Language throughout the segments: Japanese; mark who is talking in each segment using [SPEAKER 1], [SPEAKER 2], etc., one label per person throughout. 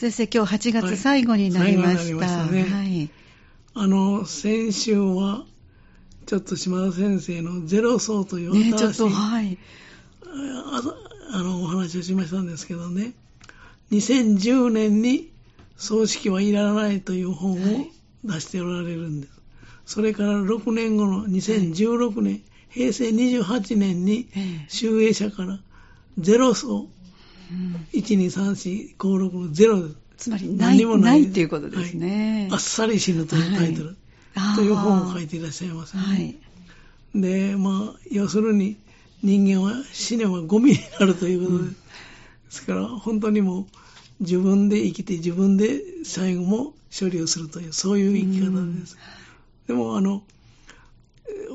[SPEAKER 1] 先生、今日8月最後になりました。
[SPEAKER 2] ね
[SPEAKER 1] はい。
[SPEAKER 2] あの、先週は、ちょっと島田先生のゼロ層という
[SPEAKER 1] ねちょっと、
[SPEAKER 2] 新しい、
[SPEAKER 1] はい。
[SPEAKER 2] ああの、お話をしましたんですけどね、2010年に葬式はいらないという本を出しておられるんです。それから6年後の2016年、平成28年に
[SPEAKER 1] ええ
[SPEAKER 2] 集英社からゼロ層、
[SPEAKER 1] うん
[SPEAKER 2] 123456のゼロです。
[SPEAKER 1] つまり、ない、
[SPEAKER 2] 何にもな
[SPEAKER 1] ないいっていうことですね。
[SPEAKER 2] あっさり死ぬというタイトル、
[SPEAKER 1] はい
[SPEAKER 2] という本を書いていらっしゃいますね。
[SPEAKER 1] はい。
[SPEAKER 2] で、まあ、要するに人間は死ねばゴミになるということで、
[SPEAKER 1] うん
[SPEAKER 2] ですから本当にもう自分で生きて自分で最後も処理をするという、そういう生き方です。でも、あの、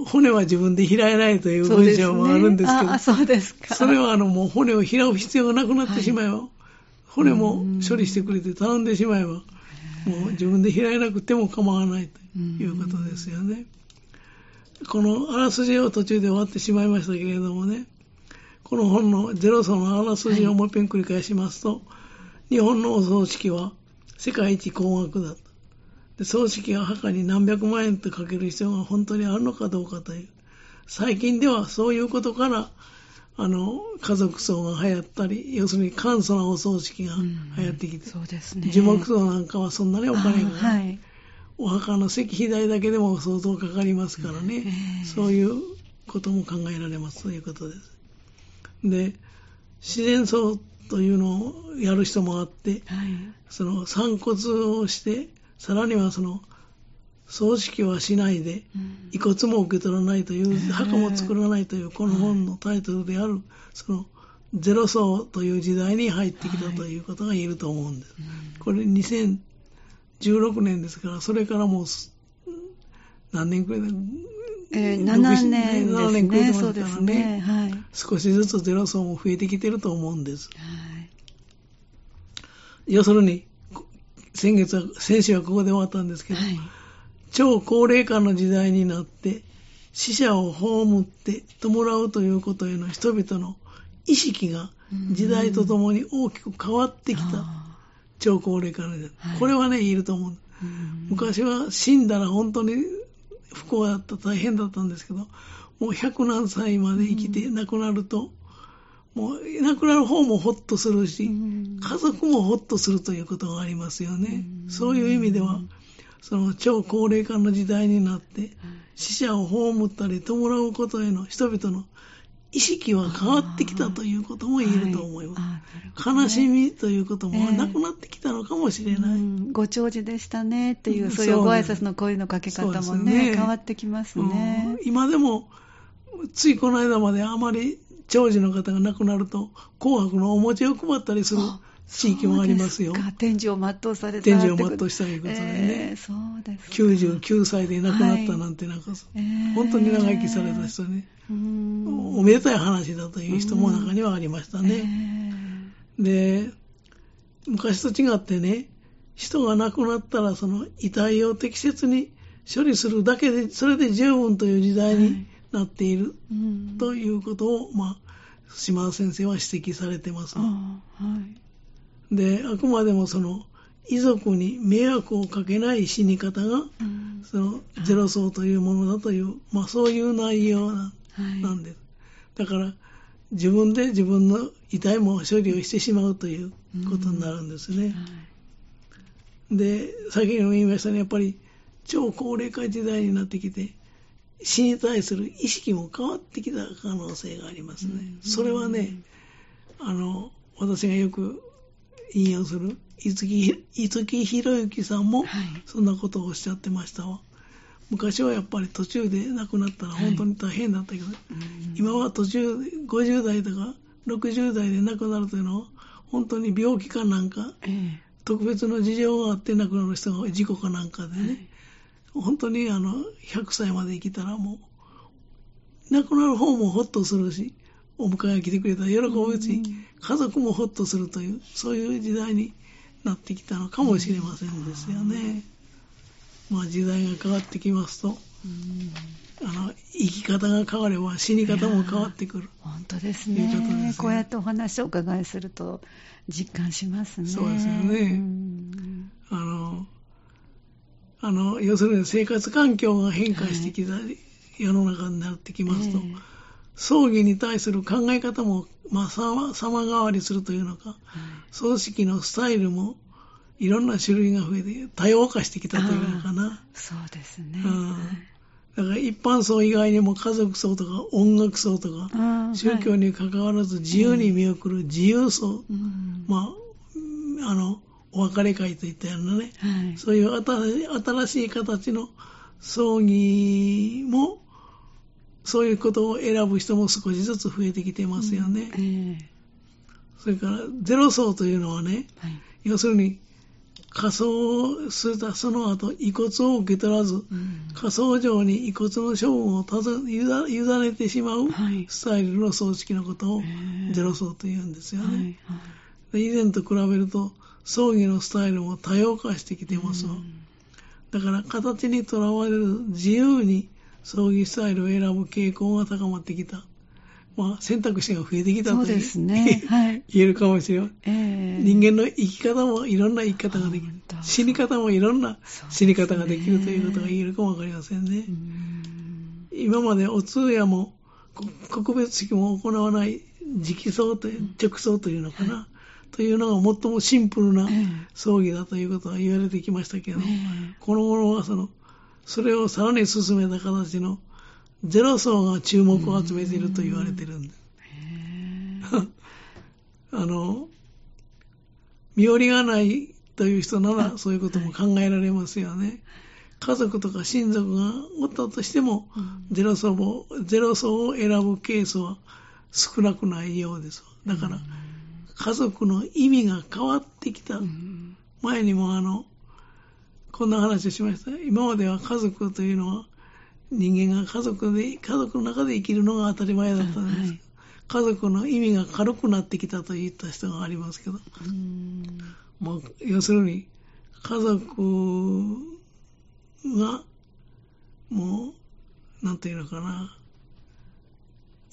[SPEAKER 2] 骨は自分で開えないという文章もあるんですけど、
[SPEAKER 1] あ、そうですか。
[SPEAKER 2] それはあのもう骨を開く必要がなくなってしまえば、骨も処理してくれて頼んでしまえば、もう自分で開えなくても構わないということですよね。このあらすじを途中で終わってしまいましたけれどもね、この本のゼロ層のあらすじをもう一遍繰り返しますと、日本のお葬式は世界一高額だと。で葬式や墓に何百万円とかける必要が本当にあるのかどうかという。最近ではそういうことから、あの、家族葬が流行ったり、要するに簡素なお葬式が流行ってきて、
[SPEAKER 1] そうですね。
[SPEAKER 2] 樹木葬なんかはそんなにお金が、
[SPEAKER 1] あはい。
[SPEAKER 2] お墓の石碑代だけでも相当かかりますからね、
[SPEAKER 1] ええ
[SPEAKER 2] そういうことも考えられますということです。で、自然葬というのをやる人もあって、
[SPEAKER 1] はい。
[SPEAKER 2] その散骨をして、さらにはその葬式はしないで、
[SPEAKER 1] うん
[SPEAKER 2] 遺骨も受け取らないという、
[SPEAKER 1] ええ
[SPEAKER 2] 墓も作らないという、この本のタイトルである、そのゼロ層という時代に入ってきたということが言えると思うんです。これ2016年ですから、それからもうす何年くらいだ？
[SPEAKER 1] えー、
[SPEAKER 2] 六
[SPEAKER 1] 7年
[SPEAKER 2] 7
[SPEAKER 1] ですね。
[SPEAKER 2] 年
[SPEAKER 1] そうですね。はい。はい。
[SPEAKER 2] 少しずつゼロ層も増えてきてると思うんです。要するに、こ先月は、先週はここで終わったんですけど、
[SPEAKER 1] はい。
[SPEAKER 2] 超高齢化の時代になって、死者を葬って弔うということへの人々の意識が時代とともに大きく変わってきた
[SPEAKER 1] あ
[SPEAKER 2] 超高齢化の時代。
[SPEAKER 1] はい
[SPEAKER 2] これはね、言えると思う。
[SPEAKER 1] ーうん
[SPEAKER 2] 昔は死んだら本当に不幸だった、大変だったんですけど、もう100何歳まで生きて亡くなると、もう亡くなる方もほっとするし、
[SPEAKER 1] うん。
[SPEAKER 2] 家族もほっとするということがありますよね。
[SPEAKER 1] うん。
[SPEAKER 2] そういう意味では、その超高齢化の時代になって、死者を葬ったり弔うことへの人々の意識は変わってきたということも言えると思います。
[SPEAKER 1] はい。ね。
[SPEAKER 2] 悲しみということも
[SPEAKER 1] ええ
[SPEAKER 2] なくなってきたのかもしれない。
[SPEAKER 1] うん。ご長寿でしたねっていうう、
[SPEAKER 2] ん。
[SPEAKER 1] そういうご挨拶の声のかけ方もね、
[SPEAKER 2] ね。
[SPEAKER 1] 変わってきますね。
[SPEAKER 2] うん。今でも、ついこの間まであまり長寿の方が亡くなると、紅白のお餅を配ったりする
[SPEAKER 1] あ
[SPEAKER 2] 地域もありますよ。
[SPEAKER 1] すか。天寿を全うされた
[SPEAKER 2] 天寿を全うしたということでね。
[SPEAKER 1] えーそうですか。
[SPEAKER 2] 99歳で亡くなったなんてなんか、
[SPEAKER 1] えー。
[SPEAKER 2] 本当に長生きされた人ね、
[SPEAKER 1] うん。
[SPEAKER 2] おめでたい話だという人も中にはありましたね。で、昔と違ってね、人が亡くなったらその遺体を適切に処理するだけで、それで十分という時代になっているということを、まあ、島田先生は指摘されてます
[SPEAKER 1] あ。はい
[SPEAKER 2] で、あくまでもその遺族に迷惑をかけない死に方が、
[SPEAKER 1] うん
[SPEAKER 2] そのゼロ層というものだという、まあそういう内容なんです。だから、自分で自分の遺体も処理をしてしまうということになるんですね。
[SPEAKER 1] はい
[SPEAKER 2] で、先にも言いましたね、やっぱり超高齢化時代になってきて、死に対する意識も変わってきた可能性がありますね。それはね、あの、私がよく引用する、五木ひろゆきさんも
[SPEAKER 1] はい。
[SPEAKER 2] そんなことをおっしゃってましたわ。昔はやっぱり途中で亡くなったら本当に大変だったけど、
[SPEAKER 1] うん。
[SPEAKER 2] 今は途中で50代とか60代で亡くなるというのは、本当に病気かなんか、
[SPEAKER 1] ええ。
[SPEAKER 2] 特別の事情があって亡くなる人が事故かなんかでね、本当にあの100歳まで生きたらもう、亡くなる方もほっとするし、お迎えが来てくれたら喜ぶし、家族もほっとするという、そういう時代になってきたのかもしれませんですよね。まあ時代が変わってきますと、
[SPEAKER 1] うん
[SPEAKER 2] あの生き方が変われば死に方も変わってくる。
[SPEAKER 1] 本当ですね
[SPEAKER 2] ね
[SPEAKER 1] こうやってお話をお伺いすると実感しますね。
[SPEAKER 2] そうですよね
[SPEAKER 1] うん
[SPEAKER 2] あの、要するに生活環境が変化してきた世の中になってきますと、
[SPEAKER 1] ええ。
[SPEAKER 2] 葬儀に対する考え方も、まあ、様様変わりするというのか、葬式のスタイルもいろんな種類が増えて多様化してきたというのかな。
[SPEAKER 1] そうですね。
[SPEAKER 2] うん。だから一般葬以外にも家族葬とか音楽葬とか、
[SPEAKER 1] はい。
[SPEAKER 2] 宗教に関わらず自由に見送る自由葬、
[SPEAKER 1] うん。
[SPEAKER 2] まあ、あの、お別れ会といったようなね、
[SPEAKER 1] はい。
[SPEAKER 2] そういう新新しい形の葬儀も、そういうことを選ぶ人も少しずつ増えてきてますよね。
[SPEAKER 1] ええ
[SPEAKER 2] それから、ゼロ葬というのはね、
[SPEAKER 1] はい。
[SPEAKER 2] 要するに、火葬をしたその後、遺骨を受け取らず、
[SPEAKER 1] うん
[SPEAKER 2] 火葬場に遺骨の処分をたず委委ねてしまう
[SPEAKER 1] はい
[SPEAKER 2] スタイルの葬式のことをゼロ葬と言うんですよ
[SPEAKER 1] はい。
[SPEAKER 2] ね。で以前と比べると葬儀のスタイルも多様化してきてますわ。
[SPEAKER 1] うん
[SPEAKER 2] だから形にとらわれる自由に葬儀スタイルを選ぶ傾向が高まってきた。まあ選択肢が増えてきたと
[SPEAKER 1] ねはい
[SPEAKER 2] 言えるかもしれない。
[SPEAKER 1] ええ
[SPEAKER 2] 人間の生き方もいろんな生き方ができる。死に方もいろんな死に方ができるということが言えるかもわかりませんね。
[SPEAKER 1] うん
[SPEAKER 2] 今までお通夜もこ告別式も行わない直葬という直葬というのかな、というのが最もシンプルな
[SPEAKER 1] ええ
[SPEAKER 2] 葬儀だということは言われてきましたけど、
[SPEAKER 1] ええ
[SPEAKER 2] この頃はそのそれをさらに進めた形のゼロ層が注目を集めていると言われてるんです。あの、身寄りがないという人ならそういうことも考えられますよね。家族とか親族がおったとしても、ゼロ層を、ゼロ層を選ぶケースは少なくないようです。だから、家族の意味が変わってきた。
[SPEAKER 1] うん
[SPEAKER 2] 前にもあの、こんな話をしました。今までは家族というのは、人間が家族で、家族の中で生きるのが当たり前だったんです。
[SPEAKER 1] はい
[SPEAKER 2] 家族の意味が軽くなってきたと言った人がありますけど、
[SPEAKER 1] うん
[SPEAKER 2] もう要するに、家族が、もう、なんていうのかな、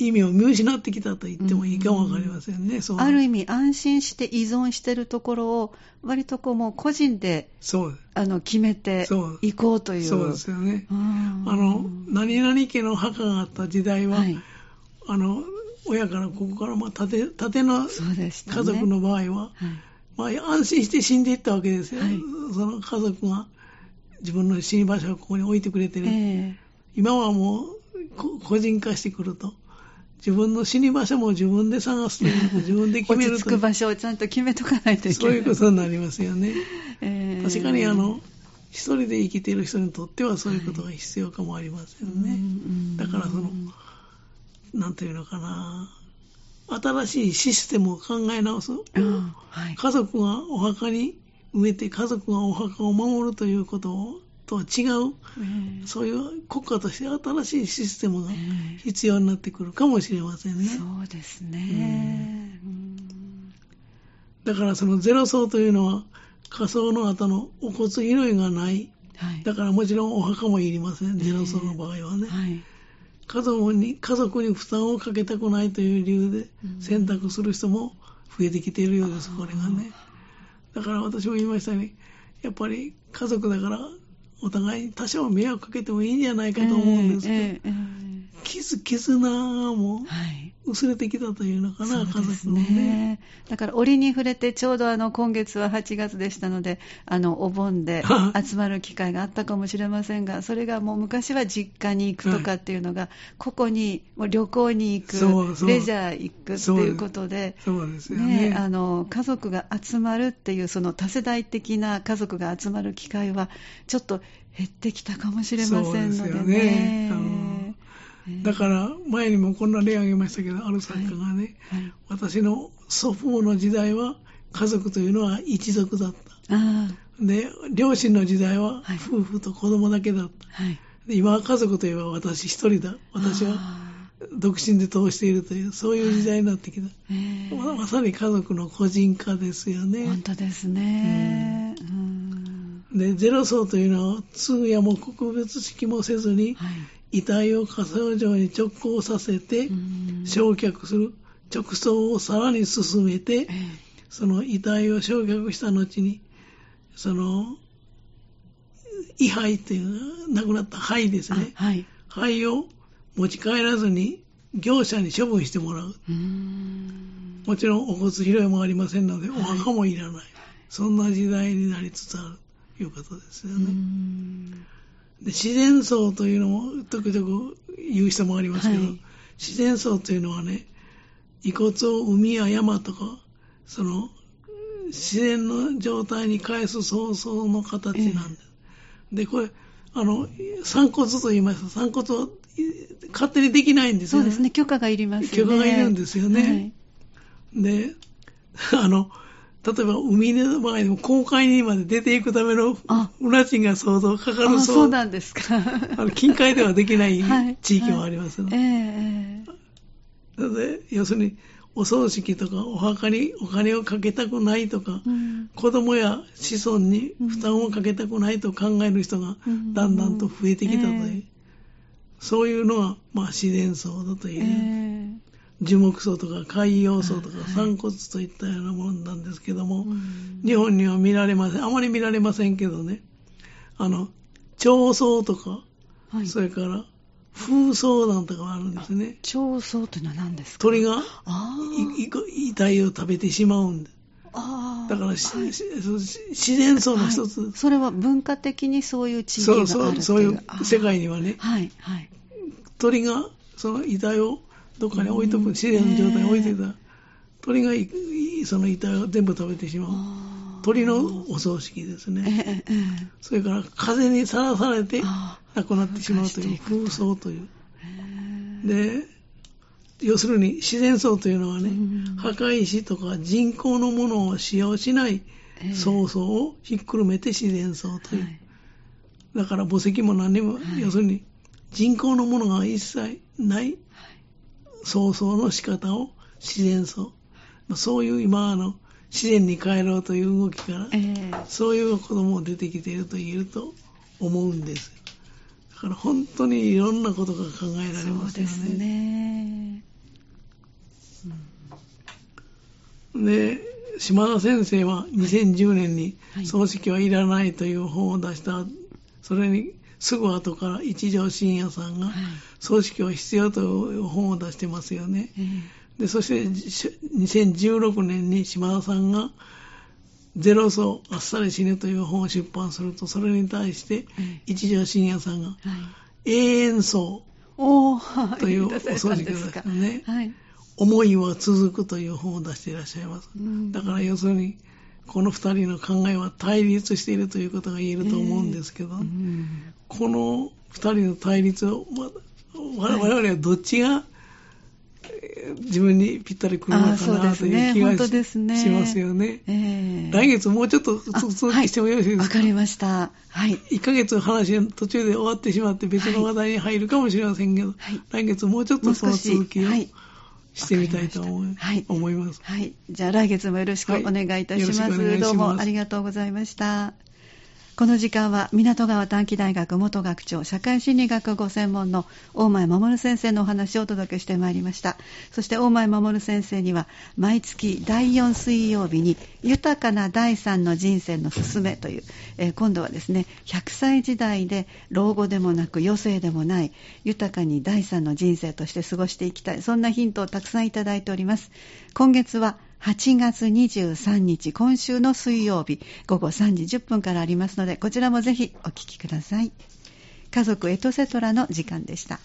[SPEAKER 2] 意味を見失ってきたと言ってもいいかもわかりませんね。そう
[SPEAKER 1] ある意味安心して依存してるところを割とこうもう個人で
[SPEAKER 2] そう
[SPEAKER 1] あの決めていこうという。
[SPEAKER 2] そうですよね。
[SPEAKER 1] うん
[SPEAKER 2] あの、何々家の墓があった時代は、
[SPEAKER 1] はい。
[SPEAKER 2] あの、親からここから、まあ、縦、縦の。家族の場合は、
[SPEAKER 1] はい。
[SPEAKER 2] まあ、安心して死んでいったわけですよ。
[SPEAKER 1] はい
[SPEAKER 2] その家族が自分の死に場所をここに置いてくれてる。
[SPEAKER 1] え
[SPEAKER 2] 今はもうこ個人化してくると、自分の死に場所も自分で探すというか、自分で
[SPEAKER 1] え
[SPEAKER 2] 決めると
[SPEAKER 1] 落ち着く場所をちゃんと決めとかないといけない。
[SPEAKER 2] そういうことになりますよね。
[SPEAKER 1] ええ
[SPEAKER 2] 確かにあの、一人で生きている人にとってはそういうことが必要かもありませんね。
[SPEAKER 1] うん
[SPEAKER 2] だからその、なんていうのかな、新しいシステムを考え直す。
[SPEAKER 1] うんはい。
[SPEAKER 2] 家族がお墓に埋めて、家族がお墓を守るということとは違う、
[SPEAKER 1] ええ
[SPEAKER 2] そういう国家として新しいシステムが
[SPEAKER 1] ええ
[SPEAKER 2] 必要になってくるかもしれませんね。
[SPEAKER 1] そうですね。うん
[SPEAKER 2] だからそのゼロ層というのは、火葬の後のお骨拾いがない。
[SPEAKER 1] はい。
[SPEAKER 2] だからもちろんお墓もいりません。ゼロ層の場合はね。
[SPEAKER 1] はい。
[SPEAKER 2] 家族に、家族に負担をかけたくないという理由で選択する人も増えてきているようです、これがね。だから私も言いましたように、やっぱり家族だからお互いに多少迷惑かけてもいいんじゃないかと思うんですけど、
[SPEAKER 1] ええええ。
[SPEAKER 2] 絆、も。薄れてきたというのかな、家
[SPEAKER 1] そうです
[SPEAKER 2] 族のね。
[SPEAKER 1] ね。だから折に触れて、ちょうどあの今月は8月でしたので、あのお盆で集まる機会があったかもしれませんが、それがもう昔は実家に行くとかっていうのが、ここにもう旅行に行く、レジャー行くっていうことで、家族が集まるっていうその多世代的な家族が集まる機会はちょっと減ってきたかもしれませんのでね
[SPEAKER 2] だから前にもこんな例挙げましたけど、ある作家がね、
[SPEAKER 1] はい。
[SPEAKER 2] 私の祖父母の時代は家族というのは一族だった。
[SPEAKER 1] あ
[SPEAKER 2] で、両親の時代は
[SPEAKER 1] はい。
[SPEAKER 2] 夫婦と子供だけだった。
[SPEAKER 1] あはい。
[SPEAKER 2] で今は家族といえば私一人だ。私は
[SPEAKER 1] あ
[SPEAKER 2] 独身で通しているという、そういう時代になってきた。ままさに家族の個人化ですよね。
[SPEAKER 1] 本当ですね、うん。
[SPEAKER 2] で、ゼロ層というのは通夜も告別式もせずに、
[SPEAKER 1] はい
[SPEAKER 2] 遺体を火葬場に直行させて、
[SPEAKER 1] うん
[SPEAKER 2] 焼却する。直葬をさらに進めて
[SPEAKER 1] え、え
[SPEAKER 2] その遺体を焼却した後に、その、位牌っていう亡くなった灰ですね。
[SPEAKER 1] はい。
[SPEAKER 2] 灰を持ち帰らずに業者に処分してもらう。
[SPEAKER 1] う
[SPEAKER 2] もちろんお骨拾いもありませんので、お墓もいらない。はい、そんな時代になりつつあるということですよね。で自然葬というのも時々言う人もありますけど、はい、自然葬というのはね、遺骨を海や山とか、その自然の状態に返す葬送の形なんです。えー、で、これ、あの、散骨と言います散骨を勝手にできないんですよ
[SPEAKER 1] ね。そうですね、許可がいります
[SPEAKER 2] よね。許可がいるんですよね。はい、で、あの、例えば海の場合でも公海にまで出ていくための船賃が相当かかる
[SPEAKER 1] そう。そうなんですか。
[SPEAKER 2] あの近海ではできない地域もありますので。
[SPEAKER 1] はいはい、え
[SPEAKER 2] ので、要するに、お葬式とかお墓にお金をかけたくないとか、うん、子供や子孫に負担をかけたくないと考える人がだんだんと増えてきたという、うん。えー、そういうのは、まあ、自然葬だという、えー、樹木葬とか海洋葬とか散骨といったようなものなんですけども、日本には見られません。あまり見られませんけどね。あの長葬とか、はい、それから風葬なんとかあるんですね。
[SPEAKER 1] 長葬というのは何ですか？
[SPEAKER 2] 鳥が遺体を食べてしまうんで。す。だから、はい、自然層の一つ、はい、
[SPEAKER 1] それは文化的にそういう地域があるそうそう
[SPEAKER 2] そういう世界にはね、
[SPEAKER 1] はいはい、
[SPEAKER 2] 鳥がその遺体をどっかに置いとく、自然の状態に置いてた、え。ー、鳥がその遺体を全部食べてしまう。鳥のお葬式ですね、それから風にさらされて亡くなってしまうという風葬という。で、要するに自然葬というのはね、墓石とか人工のものを使用しない葬層をひっくるめて自然葬という。だから墓石も何にも、要するに人工のものが一切ない葬送の仕方を自然葬。そういう今あの自然に帰ろうという動きから、そういうことも出てきていると言えると思うんです。から本当にいろんなことが考えられますよね。そうですね。で、島田先生は2010年に葬式はいらないという本を出した、それにすぐ後から一条信也さんが葬式は必要という本を出してますよね。で、そして2016年に島田さんがゼロ層あっさり死ぬという本を出版すると、それに対して、一条信也さんが、永遠層というお葬式を出したね、はい、思いは続くという本を出していらっしゃいます。だから要するに、この二人の考えは対立しているということが言えると思うんですけど、この二人の対立を、ま、我々はどっちが自分にぴったりくるのかなという気がし,、ますよね。えー、来月もうちょっと続きしてもよろしいですか？
[SPEAKER 1] わ、はい、かりました。はい。
[SPEAKER 2] 1ヶ月話が途中で終わってしまって別の話題に入るかもしれませんけど、はい、来月もうちょっとその続きを、してみたいと思い,、はい、思います。
[SPEAKER 1] はい。じゃあ来月もよろしくお願いいたします。はい、どうもありがとうございました。この時間は港川短期大学元学長社会心理学ご専門の大前守先生のお話をお届けしてまいりました。そして大前守先生には毎月第4水曜日に豊かな第3の人生のすすめという、えー、今度はですね100歳時代で老後でもなく余生でもない豊かに第3の人生として過ごしていきたい。そんなヒントをたくさんいただいております。今月は8月23日、今週の水曜日、午後3時10分からありますので、こちらもぜひお聞きください。家族エトセトラの時間でした。